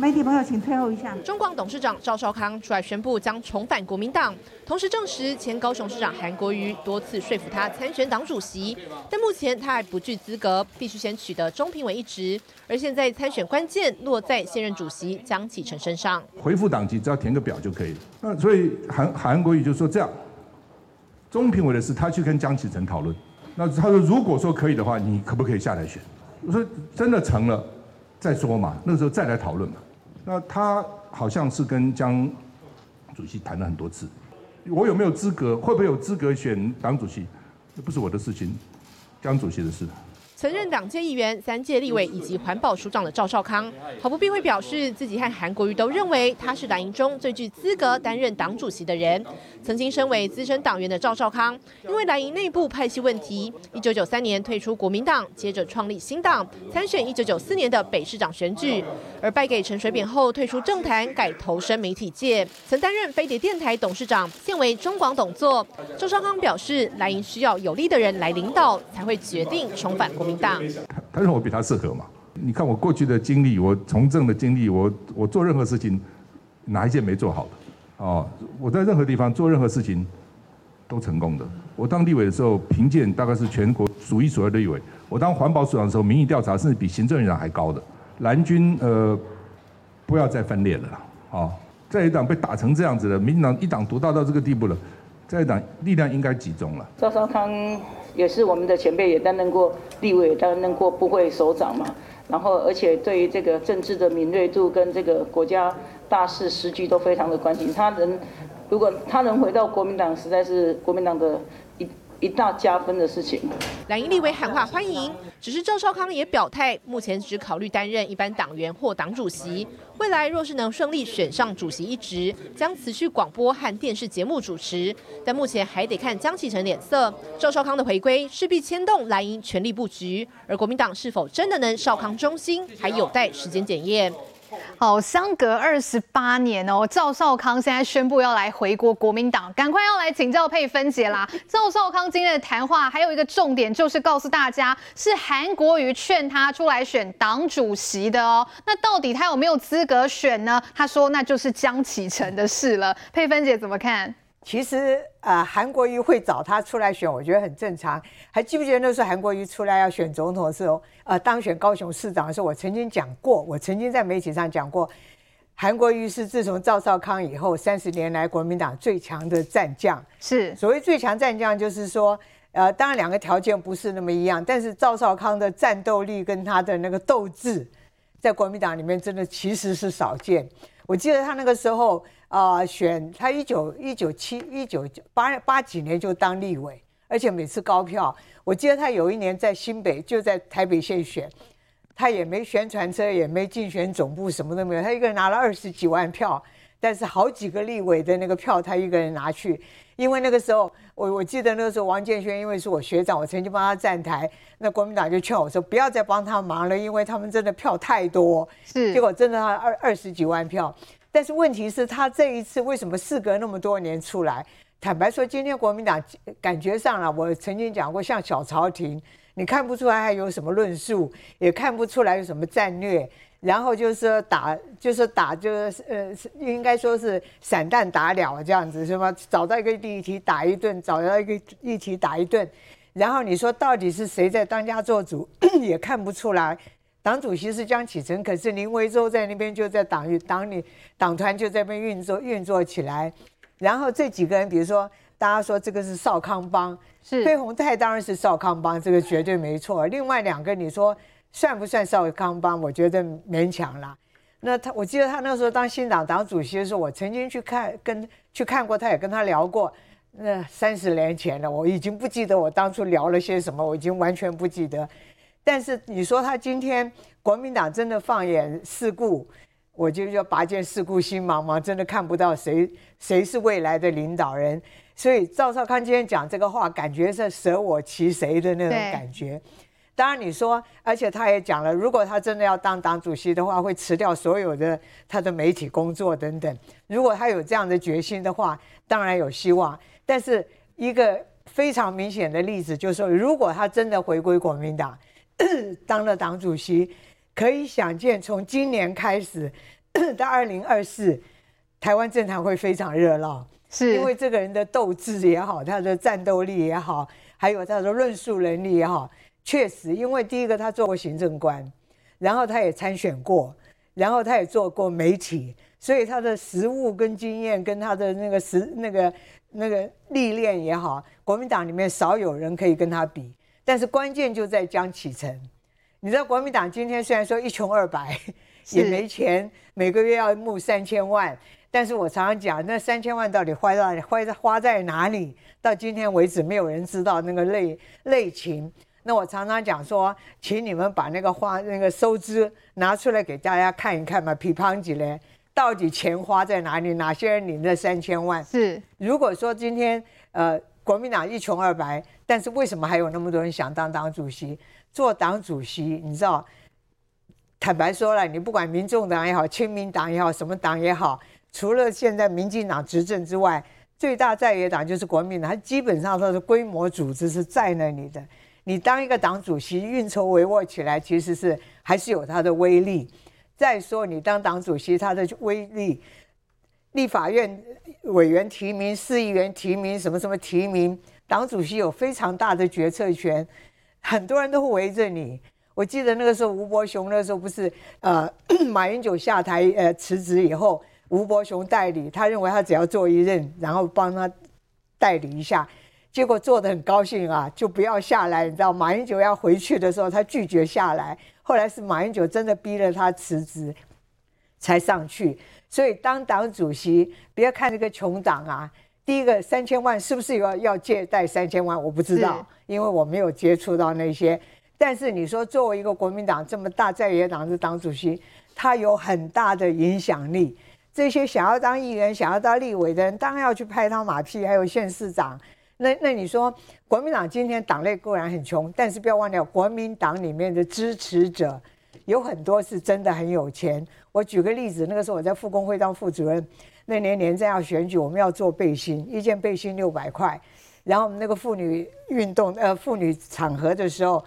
媒体朋友，请退后一下。中广董事长赵少康出来宣布将重返国民党，同时证实前高雄市长韩国瑜多次说服他参选党主席，但目前他还不具资格，必须先取得中评委一职。而现在参选关键落在现任主席江启臣身上。回复党籍只要填个表就可以了。那所以韩韩国瑜就说这样，中评委的事他去跟江启臣讨论。那他说如果说可以的话，你可不可以下来选？我说真的成了再说嘛，那时候再来讨论嘛。那他好像是跟江主席谈了很多次，我有没有资格，会不会有资格选党主席，这不是我的事情，江主席的事。曾任党界议员、三届立委以及环保署长的赵少康，毫不避讳表示，自己和韩国瑜都认为他是蓝营中最具资格担任党主席的人。曾经身为资深党员的赵少康，因为蓝营内部派系问题，一九九三年退出国民党，接着创立新党，参选一九九四年的北市长选举，而败给陈水扁后退出政坛，改投身媒体界，曾担任飞碟电台董事长，现为中广董座。赵少康表示，蓝营需要有力的人来领导，才会决定重返国。他他认为我比他适合嘛？你看我过去的经历，我从政的经历，我我做任何事情，哪一件没做好的？哦，我在任何地方做任何事情都成功的。我当立委的时候，评鉴大概是全国数一数二的立委。我当环保署长的时候，民意调查甚至比行政院长还高的。蓝军呃，不要再分裂了啦！哦，在野党被打成这样子了，民进党一党独大到这个地步了，在党力量应该集中了。赵少康。也是我们的前辈，也担任过立委，担任过部会首长嘛。然后，而且对于这个政治的敏锐度跟这个国家大事时局都非常的关心。他能，如果他能回到国民党，实在是国民党的一大加分的事情。蓝营立委喊话欢迎，只是赵少康也表态，目前只考虑担任一般党员或党主席。未来若是能顺利选上主席一职，将辞去广播和电视节目主持。但目前还得看江启臣脸色。赵少康的回归势必牵动蓝营全力布局，而国民党是否真的能少康中心，还有待时间检验。好，相隔二十八年哦，赵少康现在宣布要来回国国民党，赶快要来请教佩芬姐啦。赵少康今天的谈话还有一个重点，就是告诉大家是韩国瑜劝他出来选党主席的哦。那到底他有没有资格选呢？他说那就是江启臣的事了。佩芬姐怎么看？其实，呃，韩国瑜会找他出来选，我觉得很正常。还记不记得那时候韩国瑜出来要选总统的时候，呃，当选高雄市长的时候，我曾经讲过，我曾经在媒体上讲过，韩国瑜是自从赵少康以后三十年来国民党最强的战将。是，所谓最强战将，就是说，呃，当然两个条件不是那么一样，但是赵少康的战斗力跟他的那个斗志，在国民党里面真的其实是少见。我记得他那个时候。啊、呃，选他一九一九七一九八八几年就当立委，而且每次高票。我记得他有一年在新北，就在台北县选，他也没宣传车，也没竞选总部，什么都没有，他一个人拿了二十几万票，但是好几个立委的那个票他一个人拿去。因为那个时候，我我记得那个时候王建煊因为是我学长，我曾经帮他站台，那国民党就劝我说不要再帮他忙了，因为他们真的票太多。是，结果真的他二二十几万票。但是问题是，他这一次为什么事隔那么多年出来？坦白说，今天国民党感觉上了，我曾经讲过，像小朝廷，你看不出来还有什么论述，也看不出来有什么战略，然后就是打，就是打，就是呃，应该说是散弹打鸟这样子，是吗？找到一个议题打一顿，找到一个议题打一顿，然后你说到底是谁在当家做主，也看不出来。党主席是江启臣，可是林维洲在那边就在党里党里党团就在那边运作运作起来，然后这几个人，比如说大家说这个是少康帮，是崔鸿泰当然是少康帮，这个绝对没错。另外两个你说算不算少康帮？我觉得勉强了。那他我记得他那时候当新党党主席的时候，我曾经去看跟去看过，他也跟他聊过。那三十年前了，我已经不记得我当初聊了些什么，我已经完全不记得。但是你说他今天国民党真的放眼四顾，我就叫拔剑四顾心茫茫，真的看不到谁谁是未来的领导人。所以赵少康今天讲这个话，感觉是舍我其谁的那种感觉。当然你说，而且他也讲了，如果他真的要当党主席的话，会辞掉所有的他的媒体工作等等。如果他有这样的决心的话，当然有希望。但是一个非常明显的例子就是说，如果他真的回归国民党，当了党主席，可以想见，从今年开始，到二零二四，台湾政坛会非常热闹，是因为这个人的斗志也好，他的战斗力也好，还有他的论述能力也好，确实，因为第一个他做过行政官，然后他也参选过，然后他也做过媒体，所以他的实务跟经验跟他的那个实那个那个历练也好，国民党里面少有人可以跟他比。但是关键就在江启臣，你知道国民党今天虽然说一穷二白，也没钱，每个月要募三千万，但是我常常讲，那三千万到底花在花在花在哪里？到今天为止，没有人知道那个内内情。那我常常讲说，请你们把那个花那个收支拿出来给大家看一看嘛，批判起来，到底钱花在哪里？哪些人领这三千万？是，如果说今天呃。国民党一穷二白，但是为什么还有那么多人想当党主席？做党主席，你知道，坦白说了，你不管民众党也好，亲民党也好，什么党也好，除了现在民进党执政之外，最大在野党就是国民党，它基本上它的规模组织是在那里的。你当一个党主席，运筹帷幄起来，其实是还是有它的威力。再说你当党主席，它的威力。立法院委员提名、市议员提名、什么什么提名，党主席有非常大的决策权，很多人都会围着你。我记得那个时候吴伯雄那时候不是呃 马英九下台呃辞职以后，吴伯雄代理，他认为他只要做一任，然后帮他代理一下，结果做得很高兴啊，就不要下来。你知道马英九要回去的时候，他拒绝下来，后来是马英九真的逼了他辞职，才上去。所以当党主席，别看这个穷党啊，第一个三千万是不是要要借贷三千万？我不知道，因为我没有接触到那些。但是你说作为一个国民党这么大在野党的党主席，他有很大的影响力。这些想要当议员、想要当立委的人，当然要去拍他马屁。还有县市长，那那你说国民党今天党内固然很穷，但是不要忘掉国民党里面的支持者。有很多是真的很有钱。我举个例子，那个时候我在妇工会当副主任，那年年正要选举，我们要做背心，一件背心六百块。然后我们那个妇女运动呃妇女场合的时候，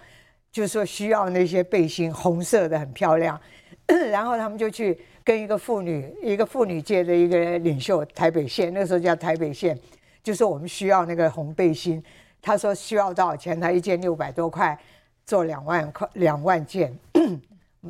就说需要那些背心，红色的很漂亮。然后他们就去跟一个妇女一个妇女界的一个领袖，台北县那个时候叫台北县，就说我们需要那个红背心。他说需要多少钱？他一件六百多块，做两万块两万件。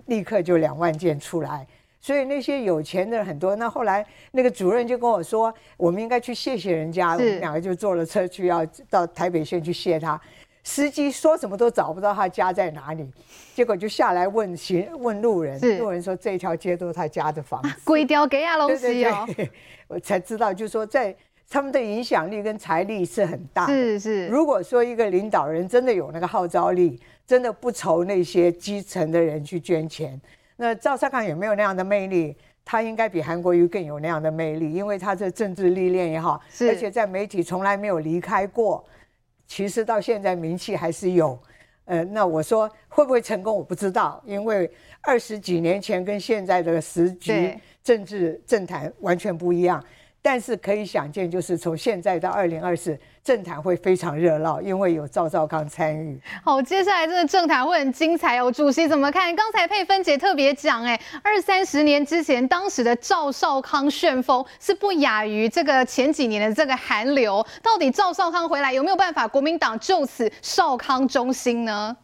立刻就两万件出来，所以那些有钱的很多。那后来那个主任就跟我说，我们应该去谢谢人家。我们两个就坐了车去，要到台北县去谢他。司机说什么都找不到他家在哪里，结果就下来问行问路人，路人说这条街都是他家的房子。鬼雕给亚龙西哦，我才知道，就是说在他们的影响力跟财力是很大。是是，如果说一个领导人真的有那个号召力。真的不愁那些基层的人去捐钱。那赵少康有没有那样的魅力？他应该比韩国瑜更有那样的魅力，因为他的政治历练也好，而且在媒体从来没有离开过。其实到现在名气还是有。呃，那我说会不会成功？我不知道，因为二十几年前跟现在的时局、政治政坛完全不一样。但是可以想见，就是从现在到二零二四，政坛会非常热闹，因为有赵少康参与。好，接下来这个政坛会很精彩哦。主席怎么看？刚才佩芬姐特别讲，哎，二三十年之前，当时的赵少康旋风是不亚于这个前几年的这个韩流。到底赵少康回来有没有办法？国民党就此少康中心呢？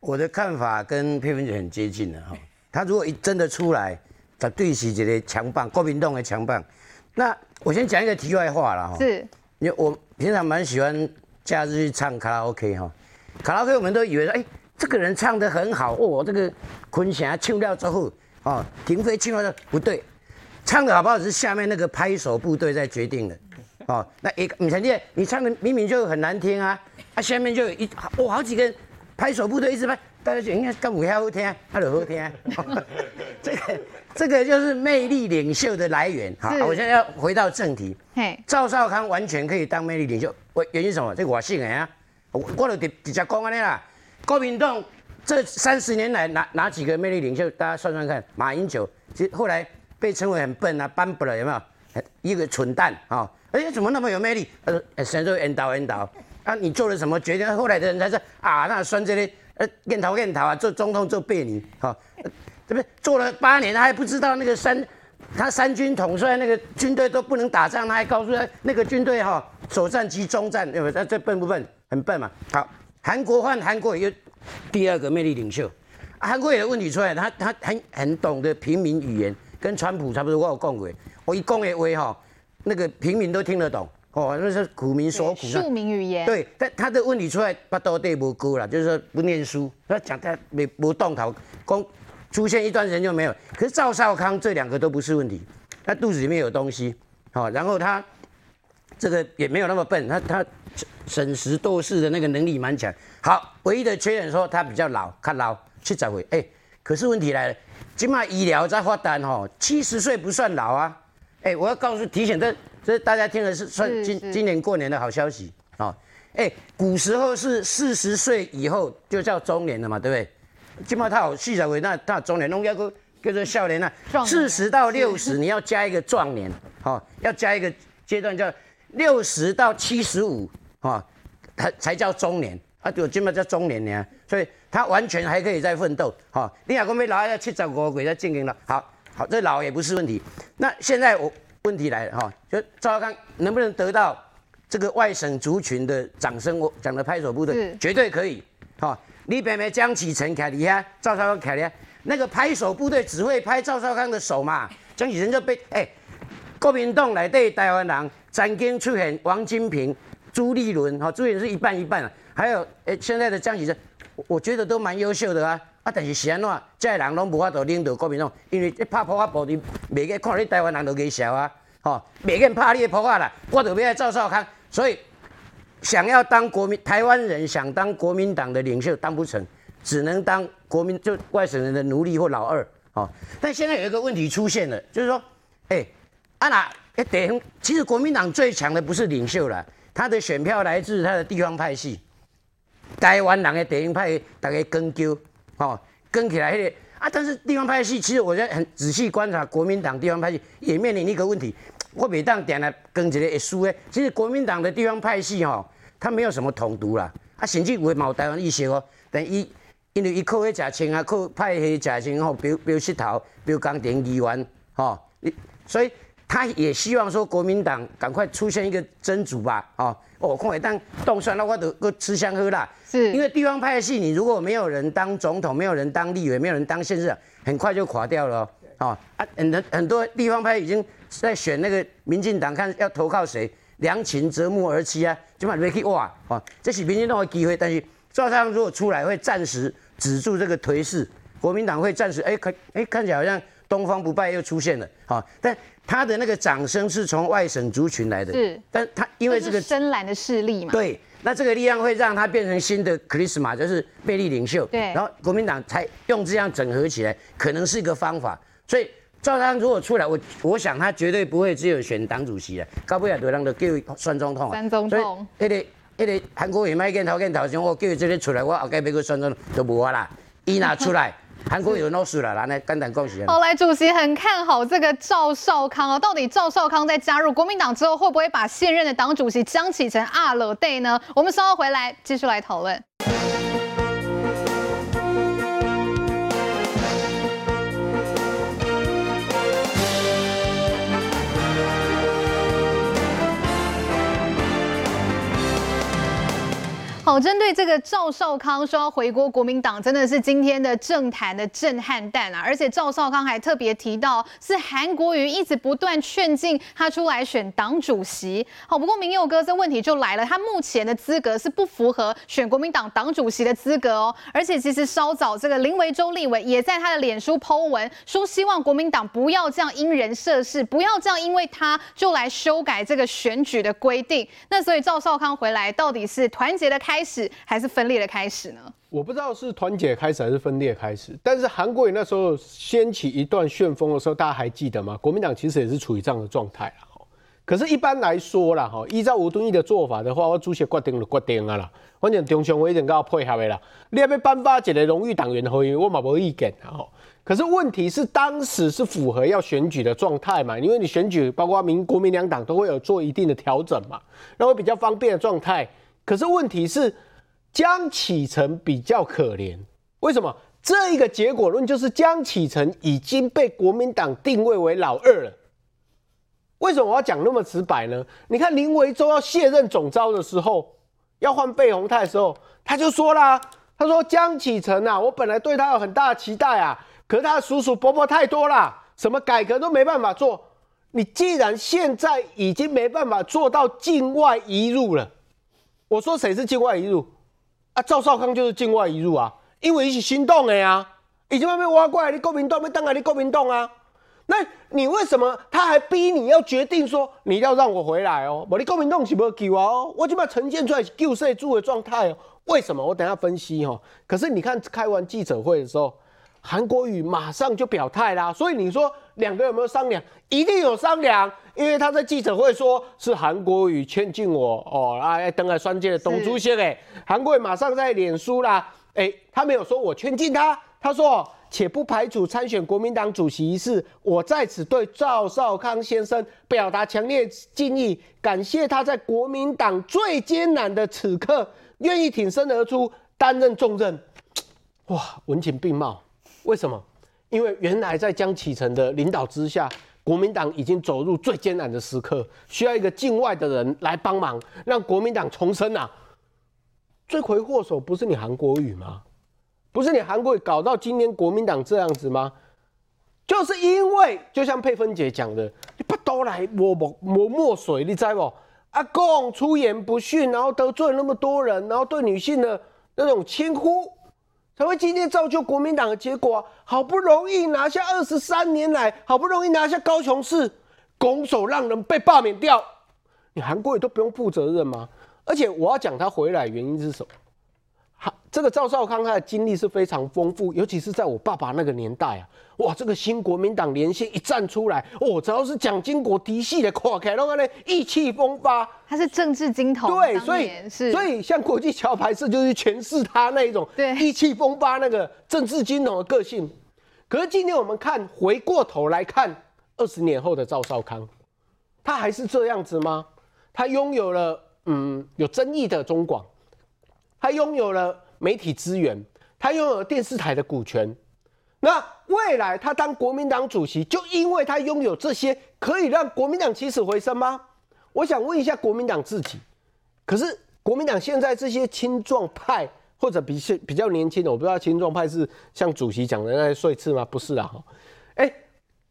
我的看法跟佩芬姐很接近的哈。他如果一真的出来，绝对是一个强棒，国民党的强棒。那我先讲一个题外话了哈，是，因为我平常蛮喜欢假日去唱卡拉 OK 哈，卡拉 OK 我们都以为说，哎，这个人唱得很好哦，这个昆霞唱了之后，哦，停飞唱了不对，唱的好不好是下面那个拍手部队在决定的，哦，那一个你陈建，你唱的明明就很难听啊，啊下面就有一哦好几个拍手部队一直拍，大家觉得应该更不好听，他就好听，这个。这个就是魅力领袖的来源。好，我现在要回到正题。嘿，赵少康完全可以当魅力领袖。为原因什么？这我信的呀。我我就直直接讲安尼啦。国民党这三十年来哪哪几个魅力领袖？大家算算看。马英九其实后来被称为很笨啊，搬不了有没有？一个蠢蛋啊！哎、哦，怎么那么有魅力？他说：谁都引导引导。啊，你做了什么决定？后来的人才说啊，那孙这里呃，念头念头啊，做总统做八年。好。对不对？做了八年，他还不知道那个三他三军统帅那个军队都不能打仗，他还告诉他那个军队哈，首战即中战，对不对？这笨不笨？很笨嘛。好，韩国换韩国瑜第二个魅力领袖。韩国瑜的问题出来，他他很很懂得平民语言，跟川普差不多。我有讲过，我一讲的话哈，那个平民都听得懂哦，那是苦民所苦。庶民语言。对，但他的问题出来，巴多对不够了，就是说不念书，他讲他没不动头，光出现一段时间就没有。可是赵少康这两个都不是问题，他肚子里面有东西，好，然后他这个也没有那么笨，他他审时度势的那个能力蛮强。好，唯一的缺点说他比较老，看老。去找回，哎，可是问题来了，今嘛医疗在发单吼，七十岁不算老啊，哎，我要告诉提醒这这大家听的是算今今年过年的好消息啊，哎，古时候是四十岁以后就叫中年了嘛，对不对？今嘛他有四十岁，那他中年，弄叫个叫做少年啊，四十到六十你要加一个壮年，哈，要加一个阶段叫六十到七十五，哈，才才叫中年。啊，就今嘛叫中年呢，所以他完全还可以再奋斗。哈，你若讲要老要七十五岁再经营了，好好，这老也不是问题。那现在我问题来了哈，就赵少康能不能得到这个外省族群的掌声？我讲的拍手部队绝对可以。哈，你别别江启臣凯利亚，赵少康凯利亚，那个拍手部队只会拍赵少康的手嘛？江启臣就被哎，国民党来对台湾人曾经出现王金平、朱立伦，哈，朱立伦是一半一半啊。还有，诶，现在的江启臣，我觉得都蛮优秀的啊。啊，但是是安怎，这些人拢无法度领导国民党，因为一拍破瓦布的，每个看你台湾人都给笑啊，吼，每个人怕你的破瓦啦，我都要赵少康。所以，想要当国民台湾人想当国民党的领袖当不成，只能当国民就外省人的奴隶或老二，哦。但现在有一个问题出现了，就是说，诶，啊那，诶，等，其实国民党最强的不是领袖了，他的选票来自他的地方派系。台湾人的地方派，大家跟揪，哦，跟起来迄个啊，但是地方派系，其实我在很仔细观察，国民党地方派系也面临一个问题，我每当点来跟一个会输诶，其实国民党的地方派系吼，他没有什么统独啦，啊，甚至有嘛有台湾意识哦，但伊因为伊靠迄食青啊，靠派系食青吼，标标石头，标工田议员，吼，所以他也希望说国民党赶快出现一个真主吧，哦。哦，看会当动算，那我都个吃香喝辣。是，因为地方派系，你如果没有人当总统，没有人当立委，没有人当县市长，很快就垮掉了。哦，啊，很很多地方派已经在选那个民进党，看要投靠谁，良禽择木而栖啊，就把你去挖。哦，这是民进党的机会，但是赵少康如果出来，会暂时止住这个颓势，国民党会暂时哎看哎看起来好像东方不败又出现了。好，但。他的那个掌声是从外省族群来的，是，但他因为这个深蓝的势力嘛，对，那这个力量会让他变成新的克里斯玛，就是魅力领袖，对，然后国民党才用这样整合起来，可能是一个方法。所以赵少康如果出来，我我想他绝对不会只有选党主席的，搞不了多人都叫选总统啊，选总统，所以那个那个韩国瑜麦见头跟头像我叫这个出来，我后盖别个选总统都无啊啦，伊拿出来。韩国有闹事了，来来，简单恭喜。好，来，主席很看好这个赵少康哦。到底赵少康在加入国民党之后，会不会把现任的党主席江启臣压落底呢？我们稍后回来继续来讨论。好，针对这个赵少康说要回国国民党，真的是今天的政坛的震撼弹啊！而且赵少康还特别提到，是韩国瑜一直不断劝进他出来选党主席。好，不过明佑哥这问题就来了，他目前的资格是不符合选国民党党主席的资格哦。而且其实稍早这个林维洲立委也在他的脸书 PO 文，说希望国民党不要这样因人设事，不要这样因为他就来修改这个选举的规定。那所以赵少康回来到底是团结的开始还是分裂的开始呢？我不知道是团结开始还是分裂开始。但是韩国瑜那时候掀起一段旋风的时候，大家还记得吗？国民党其实也是处于这样的状态。可是，一般来说啦，哈，依照吴敦义的做法的话，我主席决定就决定啊啦。反正中常委一定要配合的啦。你要颁发一个荣誉党员会，我嘛无意见啊。可是问题是，当时是符合要选举的状态嘛？因为你选举，包括民国民两党都会有做一定的调整嘛，那会比较方便的状态。可是问题是，江启臣比较可怜，为什么？这一个结果论就是江启臣已经被国民党定位为老二了。为什么我要讲那么直白呢？你看林维洲要卸任总召的时候，要换费鸿泰的时候，他就说啦，他说江启臣啊，我本来对他有很大的期待啊，可是他的叔叔伯伯太多了，什么改革都没办法做。你既然现在已经没办法做到境外移入了，我说谁是境外移入啊？赵少康就是境外移入啊，因为一起心动的呀，已经慢慢挖过来，你国民党没当来你国民党啊。那你为什么他还逼你要决定说你要让我回来哦？我你国民党是不救哦？我就把呈现出来救世主的状态哦？为什么？我等下分析哦。可是你看开完记者会的时候，韩国瑜马上就表态啦。所以你说两个有没有商量？一定有商量，因为他在记者会说是韩国瑜劝进我哦，啊，等下双的董主席哎，韩国瑜马上在脸书啦，哎，他没有说我劝进他，他说。且不排除参选国民党主席一事，我在此对赵少康先生表达强烈敬意，感谢他在国民党最艰难的此刻愿意挺身而出担任重任。哇，文情并茂。为什么？因为原来在江启臣的领导之下，国民党已经走入最艰难的时刻，需要一个境外的人来帮忙，让国民党重生啊！罪魁祸首不是你韩国瑜吗？不是你韩国瑜搞到今天国民党这样子吗？就是因为就像佩芬姐讲的，你不都来抹抹抹墨水，你知不？阿公出言不逊，然后得罪了那么多人，然后对女性的那种轻忽，才会今天造就国民党的结果。好不容易拿下二十三年来，好不容易拿下高雄市，拱手让人被罢免掉，你韩国也都不用负责任吗？而且我要讲他回来原因是什么？这个赵少康他的经历是非常丰富，尤其是在我爸爸那个年代啊，哇，这个新国民党连线一站出来，哦，只要是蒋经国嫡系的，垮开，然后呢意气风发，他是政治金童，对，所以是所以像国际桥牌社就是诠释他那一种对意气风发那个政治金童的个性。可是今天我们看回过头来看二十年后的赵少康，他还是这样子吗？他拥有了嗯有争议的中广，他拥有了。媒体资源，他拥有了电视台的股权。那未来他当国民党主席，就因为他拥有这些，可以让国民党起死回生吗？我想问一下国民党自己。可是国民党现在这些青壮派，或者比较比较年轻的，我不知道青壮派是像主席讲的那些岁次吗？不是啊，哎，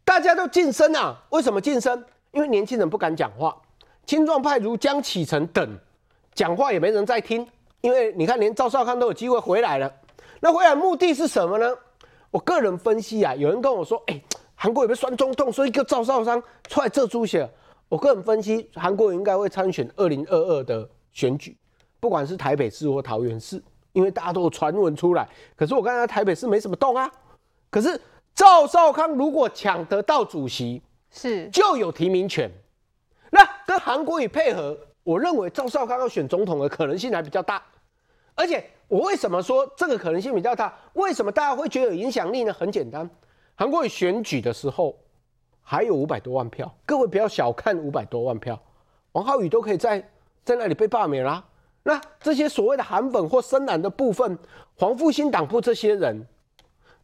大家都晋升啊？为什么晋升？因为年轻人不敢讲话，青壮派如江启臣等，讲话也没人在听。因为你看，连赵少康都有机会回来了，那回来目的是什么呢？我个人分析啊，有人跟我说，哎，韩国有没有酸中痛，所以叫赵少康出来这出血。我个人分析，韩国应该会参选二零二二的选举，不管是台北市或桃园市，因为大家都有传闻出来。可是我刚才台北市没什么动啊。可是赵少康如果抢得到主席，是就有提名权，那跟韩国瑜配合，我认为赵少康要选总统的可能性还比较大。而且我为什么说这个可能性比较大？为什么大家会觉得有影响力呢？很简单，韩国瑜选举的时候还有五百多万票，各位不要小看五百多万票，王浩宇都可以在在那里被罢免啦。那这些所谓的韩粉或深蓝的部分，黄复兴党部这些人，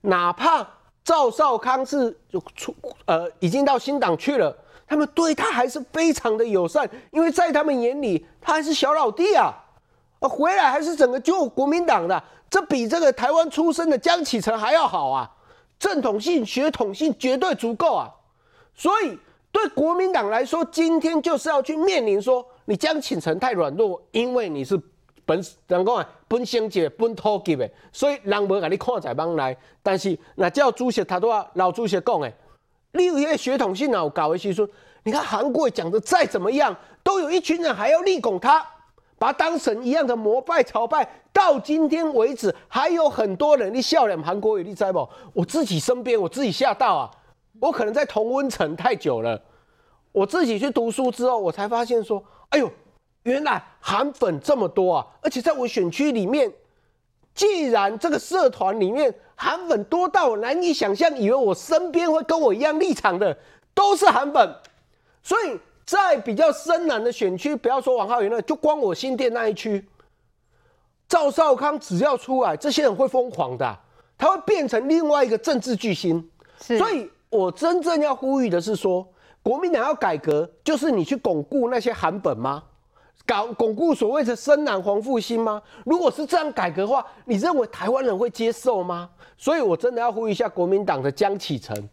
哪怕赵少康是出呃已经到新党去了，他们对他还是非常的友善，因为在他们眼里他还是小老弟啊。回来还是整个救国民党的，这比这个台湾出生的江启臣还要好啊！正统性、血统性绝对足够啊！所以对国民党来说，今天就是要去面临说，你江启臣太软弱，因为你是本人讲啊，本省籍、本土籍的，所以人无把你看在眼内。但是那叫主席他都要老主席讲诶，你有些血统性啊，有搞的时候，你看韩国讲的再怎么样，都有一群人还要力拱他。把当神一样的膜拜朝拜，到今天为止，还有很多人你笑脸韩国瑜，你知不？我自己身边，我自己吓到啊！我可能在同温层太久了，我自己去读书之后，我才发现说，哎呦，原来韩粉这么多啊！而且在我选区里面，既然这个社团里面韩粉多到我难以想象，以为我身边会跟我一样立场的都是韩粉，所以。在比较深蓝的选区，不要说王浩宇那，就光我新店那一区，赵少康只要出来，这些人会疯狂的。他会变成另外一个政治巨星。所以我真正要呼吁的是说，国民党要改革，就是你去巩固那些韩本吗？搞巩固所谓的深蓝黄复兴吗？如果是这样改革的话，你认为台湾人会接受吗？所以我真的要呼吁一下国民党的江启臣，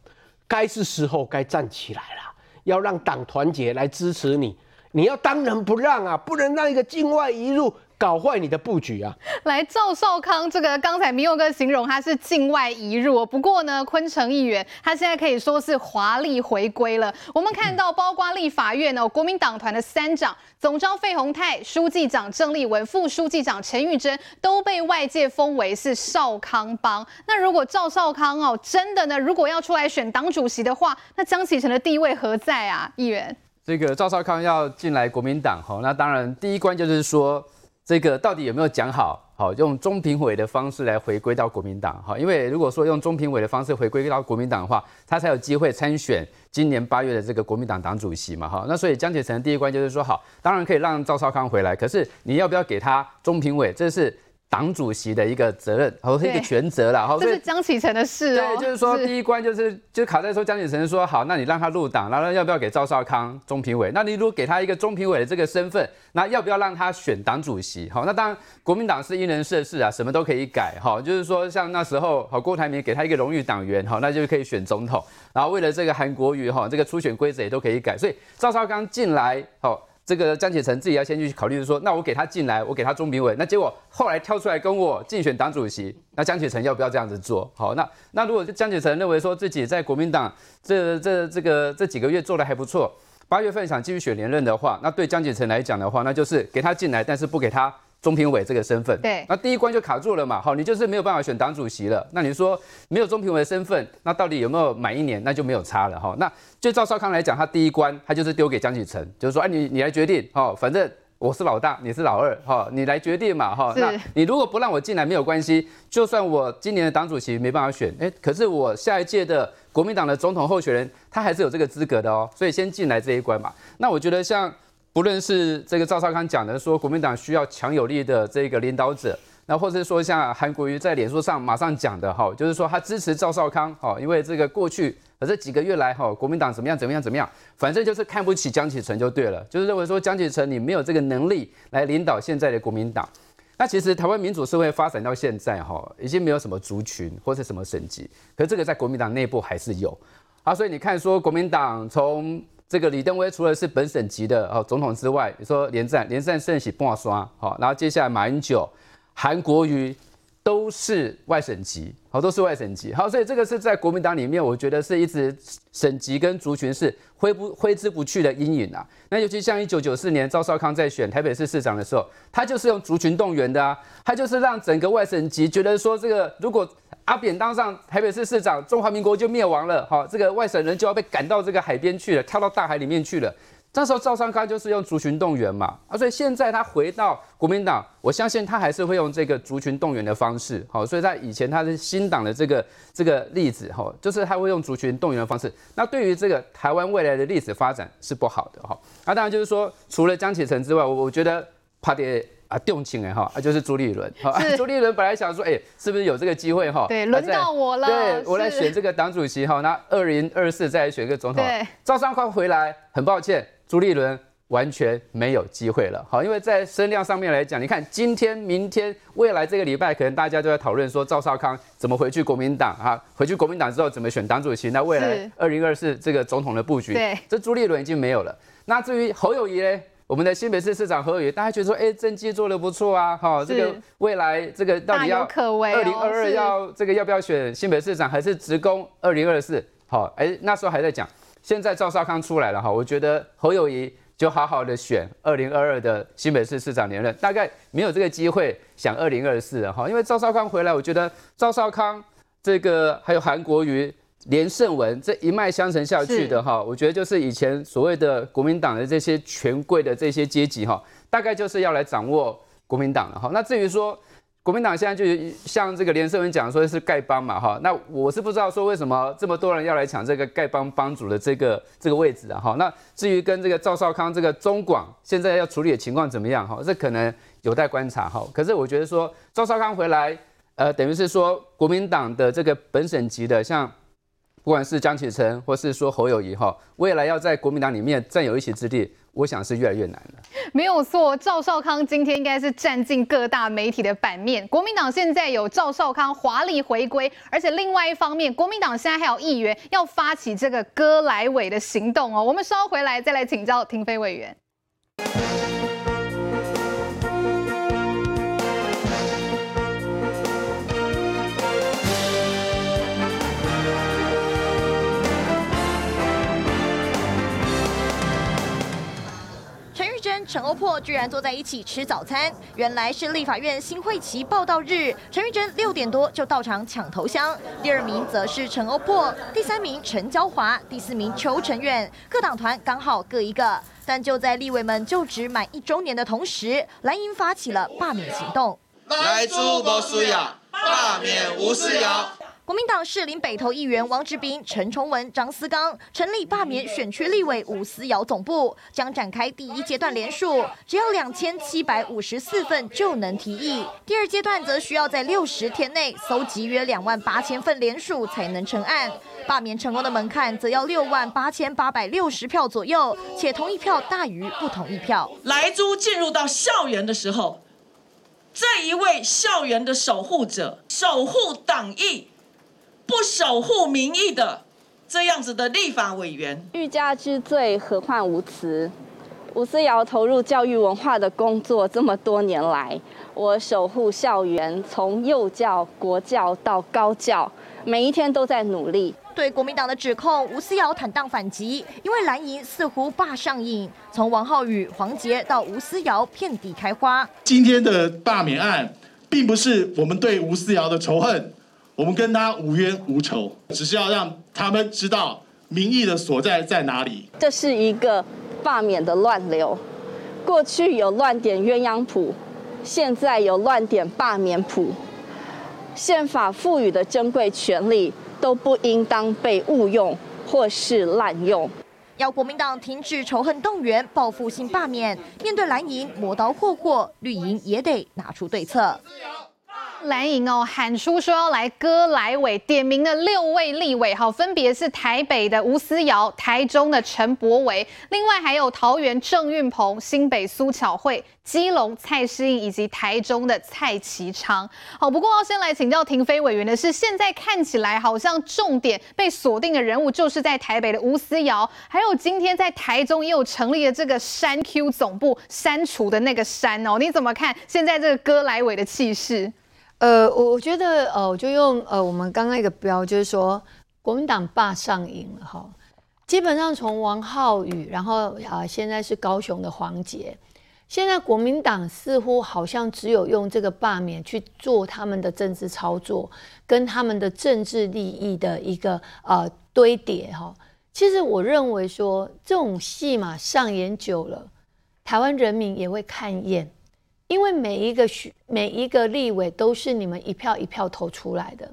该是时候该站起来了，要让党团结来支持你，你要当仁不让啊，不能让一个境外一入。搞坏你的布局啊！来，赵少康这个刚才明佑哥形容他是境外移入，不过呢，昆城议员他现在可以说是华丽回归了。我们看到，包括立法院呢，国民党团的三长总召费鸿泰、书记长郑立文、副书记长陈玉珍都被外界封为是少康帮。那如果赵少康哦真的呢，如果要出来选党主席的话，那江启臣的地位何在啊？议员，这个赵少康要进来国民党哈，那当然第一关就是说。这个到底有没有讲好？好，用中评委的方式来回归到国民党。哈，因为如果说用中评委的方式回归到国民党的话，他才有机会参选今年八月的这个国民党党主席嘛。哈，那所以江启臣第一关就是说，好，当然可以让赵少康回来，可是你要不要给他中评委？这是。党主席的一个责任，或是一个权责了，这是江启臣的事哦。对，就是说第一关就是就卡在说江启臣说好，那你让他入党，然后要不要给赵少康中评委？那你如果给他一个中评委的这个身份，那要不要让他选党主席？好，那当然国民党是因人设事啊，什么都可以改。哈，就是说像那时候好郭台铭给他一个荣誉党员，好，那就可以选总统。然后为了这个韩国瑜哈，这个初选规则也都可以改。所以赵少康进来，好。这个江启臣自己要先去考虑，说，那我给他进来，我给他中评委，那结果后来跳出来跟我竞选党主席，那江启臣要不要这样子做？好，那那如果江启臣认为说自己在国民党这这这个这几个月做的还不错，八月份想继续选连任的话，那对江启臣来讲的话，那就是给他进来，但是不给他。中评委这个身份，对，那第一关就卡住了嘛，好，你就是没有办法选党主席了。那你说没有中评委的身份，那到底有没有满一年？那就没有差了哈。那就赵少康来讲，他第一关他就是丢给江启臣，就是说，哎，你你来决定，哈，反正我是老大，你是老二，哈，你来决定嘛，哈。那你如果不让我进来没有关系，就算我今年的党主席没办法选，哎，可是我下一届的国民党的总统候选人，他还是有这个资格的哦。所以先进来这一关嘛。那我觉得像。不论是这个赵少康讲的说国民党需要强有力的这个领导者，那或者是说像韩国瑜在脸书上马上讲的哈，就是说他支持赵少康哈，因为这个过去这几个月来哈，国民党怎么样怎么样怎么样，反正就是看不起江启臣就对了，就是认为说江启臣你没有这个能力来领导现在的国民党。那其实台湾民主社会发展到现在哈，已经没有什么族群或者什么省级，可是这个在国民党内部还是有啊，所以你看说国民党从。这个李登辉除了是本省级的哦总统之外，你说连战连战胜喜不好刷好，然后接下来马英九、韩国瑜都是外省级，好都是外省级，好，所以这个是在国民党里面，我觉得是一直省级跟族群是挥不挥之不去的阴影啊。那尤其像一九九四年赵少康在选台北市市长的时候，他就是用族群动员的啊，他就是让整个外省级觉得说这个如果。阿扁当上台北市市长，中华民国就灭亡了。好，这个外省人就要被赶到这个海边去了，跳到大海里面去了。这时候赵尚康就是用族群动员嘛，啊，所以现在他回到国民党，我相信他还是会用这个族群动员的方式。好，所以在以前他是新党的这个这个例子，哈，就是他会用族群动员的方式。那对于这个台湾未来的历史发展是不好的，哈。那当然就是说，除了江启臣之外，我我觉得怕点。啊，动情哎哈，啊就是朱立伦，好，朱立伦本来想说，哎，是不是有这个机会哈？对，轮到我了，对我来选这个党主席哈，那二零二四再来选个总统。对，赵尚康回来，很抱歉，朱立伦完全没有机会了，好，因为在声量上面来讲，你看今天、明天、未来这个礼拜，可能大家都在讨论说赵少康怎么回去国民党哈，回去国民党之后怎么选党主席，那未来二零二四这个总统的布局，对，这朱立伦已经没有了。那至于侯友谊呢？我们的新北市市长侯友宜，大家觉得说，哎，政绩做得不错啊，哈，这个未来这个到底要二零二二要这个要不要选新北市长，还是直攻二零二四？好，哎，那时候还在讲，现在赵少康出来了哈，我觉得侯友谊就好好的选二零二二的新北市市长连任，大概没有这个机会想二零二四了哈，因为赵少康回来，我觉得赵少康这个还有韩国瑜。连胜文这一脉相承下去的哈，我觉得就是以前所谓的国民党的这些权贵的这些阶级哈，大概就是要来掌握国民党了哈。那至于说国民党现在就像这个连胜文讲说是丐帮嘛哈，那我是不知道说为什么这么多人要来抢这个丐帮帮主的这个这个位置啊哈。那至于跟这个赵少康这个中广现在要处理的情况怎么样哈，这可能有待观察哈。可是我觉得说赵少康回来。呃，等于是说国民党的这个本省级的，像不管是江启臣或是说侯友宜哈，未来要在国民党里面占有一席之地。我想是越来越难了。没有错，赵少康今天应该是占尽各大媒体的版面。国民党现在有赵少康华丽回归，而且另外一方面，国民党现在还有议员要发起这个割来尾的行动哦。我们稍回来再来请教亭妃委员。陈欧珀居然坐在一起吃早餐，原来是立法院新会期报到日。陈玉珍六点多就到场抢头香，第二名则是陈欧珀，第三名陈娇华，第四名邱成远，各党团刚好各一个。但就在立委们就职满一周年的同时，蓝营发起了罢免行动。来猪不需要，罢免吴思瑶。国民党士林北投议员王志斌、陈崇文、张思刚成立罢免选区立委吴思瑶总部，将展开第一阶段联署，只要两千七百五十四份就能提议。第二阶段则需要在六十天内搜集约两万八千份联署才能成案。罢免成功的门槛则要六万八千八百六十票左右，且同意票大于不同意票。莱猪进入到校园的时候，这一位校园的守护者，守护党意。不守护民意的这样子的立法委员，欲加之罪，何患无辞？吴思瑶投入教育文化的工作这么多年来，我守护校园，从幼教、国教到高教，每一天都在努力。对国民党的指控，吴思瑶坦荡反击，因为蓝营似乎霸上瘾，从王浩宇、黄杰到吴思瑶遍地开花。今天的罢免案，并不是我们对吴思瑶的仇恨。我们跟他无冤无仇，只是要让他们知道民意的所在在哪里。这是一个罢免的乱流，过去有乱点鸳鸯谱，现在有乱点罢免谱。宪法赋予的珍贵权利都不应当被误用或是滥用。要国民党停止仇恨动员、报复性罢免，面对蓝营磨刀霍霍，绿营也得拿出对策。蓝营哦喊出说要来割来尾，点名的六位立委哈，分别是台北的吴思瑶、台中的陈柏惟，另外还有桃园郑运鹏、新北苏巧慧、基隆蔡诗颖以及台中的蔡其昌。好，不过要先来请教停飞委员的是，现在看起来好像重点被锁定的人物就是在台北的吴思瑶，还有今天在台中又成立了这个山 Q 总部，删除的那个删哦，你怎么看现在这个割来尾的气势？呃，我我觉得，呃，我就用呃，我们刚刚一个标，就是说，国民党罢上瘾了哈。基本上从王浩宇，然后啊、呃，现在是高雄的黄杰，现在国民党似乎好像只有用这个罢免去做他们的政治操作，跟他们的政治利益的一个呃堆叠哈。其实我认为说，这种戏码上演久了，台湾人民也会看厌。因为每一个选每一个立委都是你们一票一票投出来的，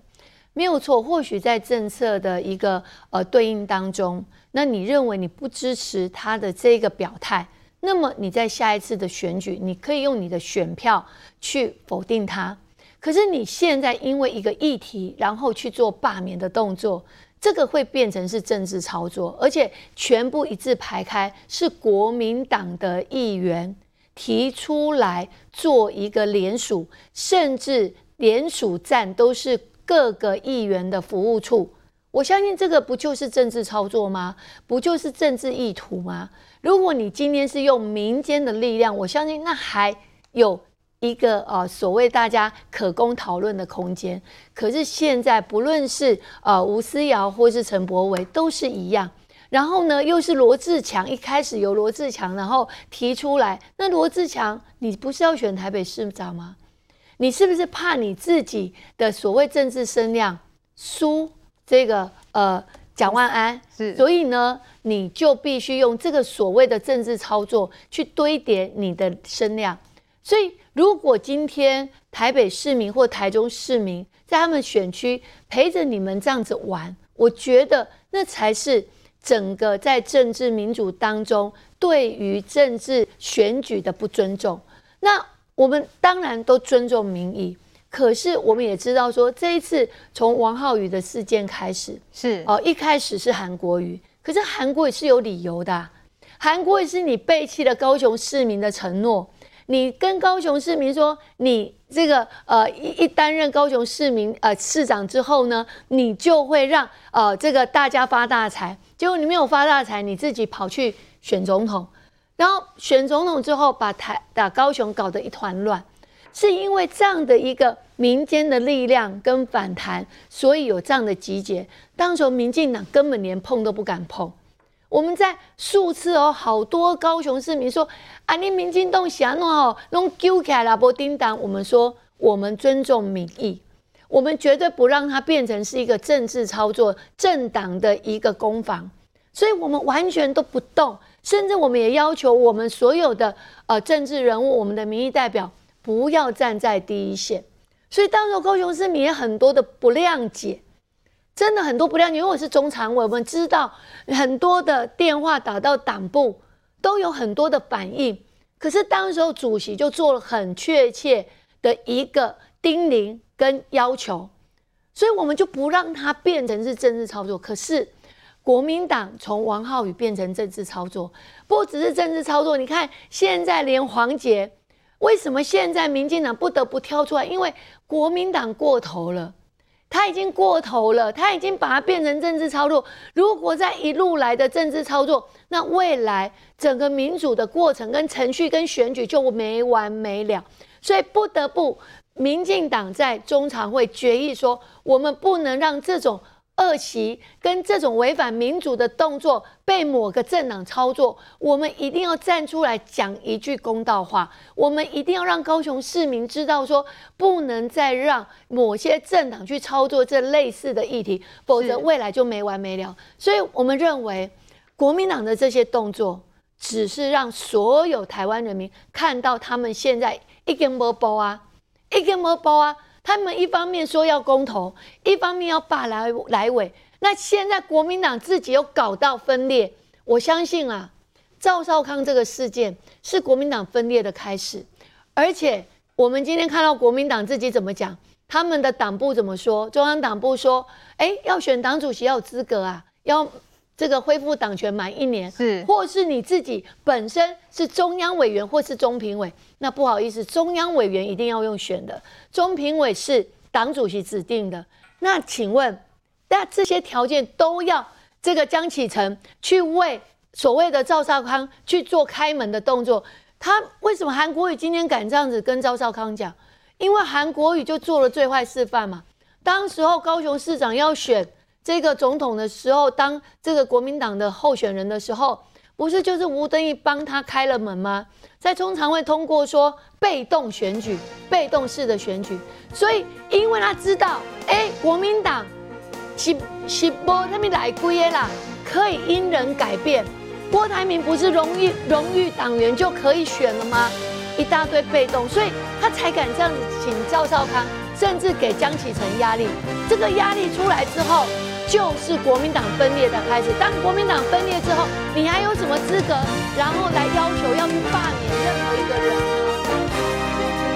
没有错。或许在政策的一个呃对应当中，那你认为你不支持他的这个表态，那么你在下一次的选举，你可以用你的选票去否定他。可是你现在因为一个议题，然后去做罢免的动作，这个会变成是政治操作，而且全部一字排开是国民党的议员。提出来做一个联署，甚至联署站都是各个议员的服务处。我相信这个不就是政治操作吗？不就是政治意图吗？如果你今天是用民间的力量，我相信那还有一个呃所谓大家可供讨论的空间。可是现在不论是呃吴思瑶或是陈柏惟，都是一样。然后呢，又是罗志强，一开始由罗志强，然后提出来。那罗志强，你不是要选台北市长吗？你是不是怕你自己的所谓政治声量输这个呃蒋万安？是，所以呢，你就必须用这个所谓的政治操作去堆叠你的声量。所以，如果今天台北市民或台中市民在他们选区陪着你们这样子玩，我觉得那才是。整个在政治民主当中，对于政治选举的不尊重，那我们当然都尊重民意，可是我们也知道说，这一次从王浩宇的事件开始，是。哦，一开始是韩国瑜，可是韩国瑜是有理由的啊，韩国瑜是你背弃了高雄市民的承诺，你跟高雄市民说，你这个呃一一担任高雄市民呃市长之后呢，你就会让呃这个大家发大财，结果你没有发大财，你自己跑去选总统，然后选总统之后把台把高雄搞得一团乱。是因为这样的一个民间的力量跟反弹，所以有这样的集结。当时民进党根本连碰都不敢碰。我们在数次哦，好多高雄市民说：“啊，你民进党想弄好弄揪起来了，不叮当。”我们说，我们尊重民意，我们绝对不让它变成是一个政治操作、政党的一个攻防。所以我们完全都不动，甚至我们也要求我们所有的呃政治人物、我们的民意代表。不要站在第一线，所以当时高雄市民也很多的不谅解，真的很多不谅解。因为我是中常委，我们知道很多的电话打到党部，都有很多的反应。可是当时候主席就做了很确切的一个叮咛跟要求，所以我们就不让它变成是政治操作。可是国民党从王浩宇变成政治操作，不只是政治操作，你看现在连黄杰。为什么现在民进党不得不跳出来？因为国民党过头了，他已经过头了，他已经把它变成政治操作。如果在一路来的政治操作，那未来整个民主的过程跟程序跟选举就没完没了。所以不得不，民进党在中常会决议说，我们不能让这种。恶习跟这种违反民主的动作被某个政党操作，我们一定要站出来讲一句公道话。我们一定要让高雄市民知道，说不能再让某些政党去操作这类似的议题，否则未来就没完没了。所以我们认为，国民党的这些动作，只是让所有台湾人民看到他们现在一根波波啊，已经没报啊。他们一方面说要公投，一方面要罢来来委。那现在国民党自己又搞到分裂，我相信啊，赵少康这个事件是国民党分裂的开始。而且我们今天看到国民党自己怎么讲，他们的党部怎么说？中央党部说，哎，要选党主席要有资格啊，要。这个恢复党权满一年，是，或是你自己本身是中央委员或是中评委，那不好意思，中央委员一定要用选的，中评委是党主席指定的。那请问，那这些条件都要这个江启臣去为所谓的赵少康去做开门的动作？他为什么韩国瑜今天敢这样子跟赵少康讲？因为韩国瑜就做了最坏示范嘛。当时候高雄市长要选。这个总统的时候，当这个国民党的候选人的时候，不是就是吴敦义帮他开了门吗？在中常会通过说被动选举，被动式的选举，所以因为他知道，哎，国民党是是波他们来归啦，可以因人改变。郭台铭不是荣誉荣誉党员就可以选了吗？一大堆被动，所以他才敢这样子请赵少康，甚至给江启臣压力。这个压力出来之后。就是国民党分裂的开始。当国民党分裂之后，你还有什么资格，然后来要求要去罢免任何一个人呢？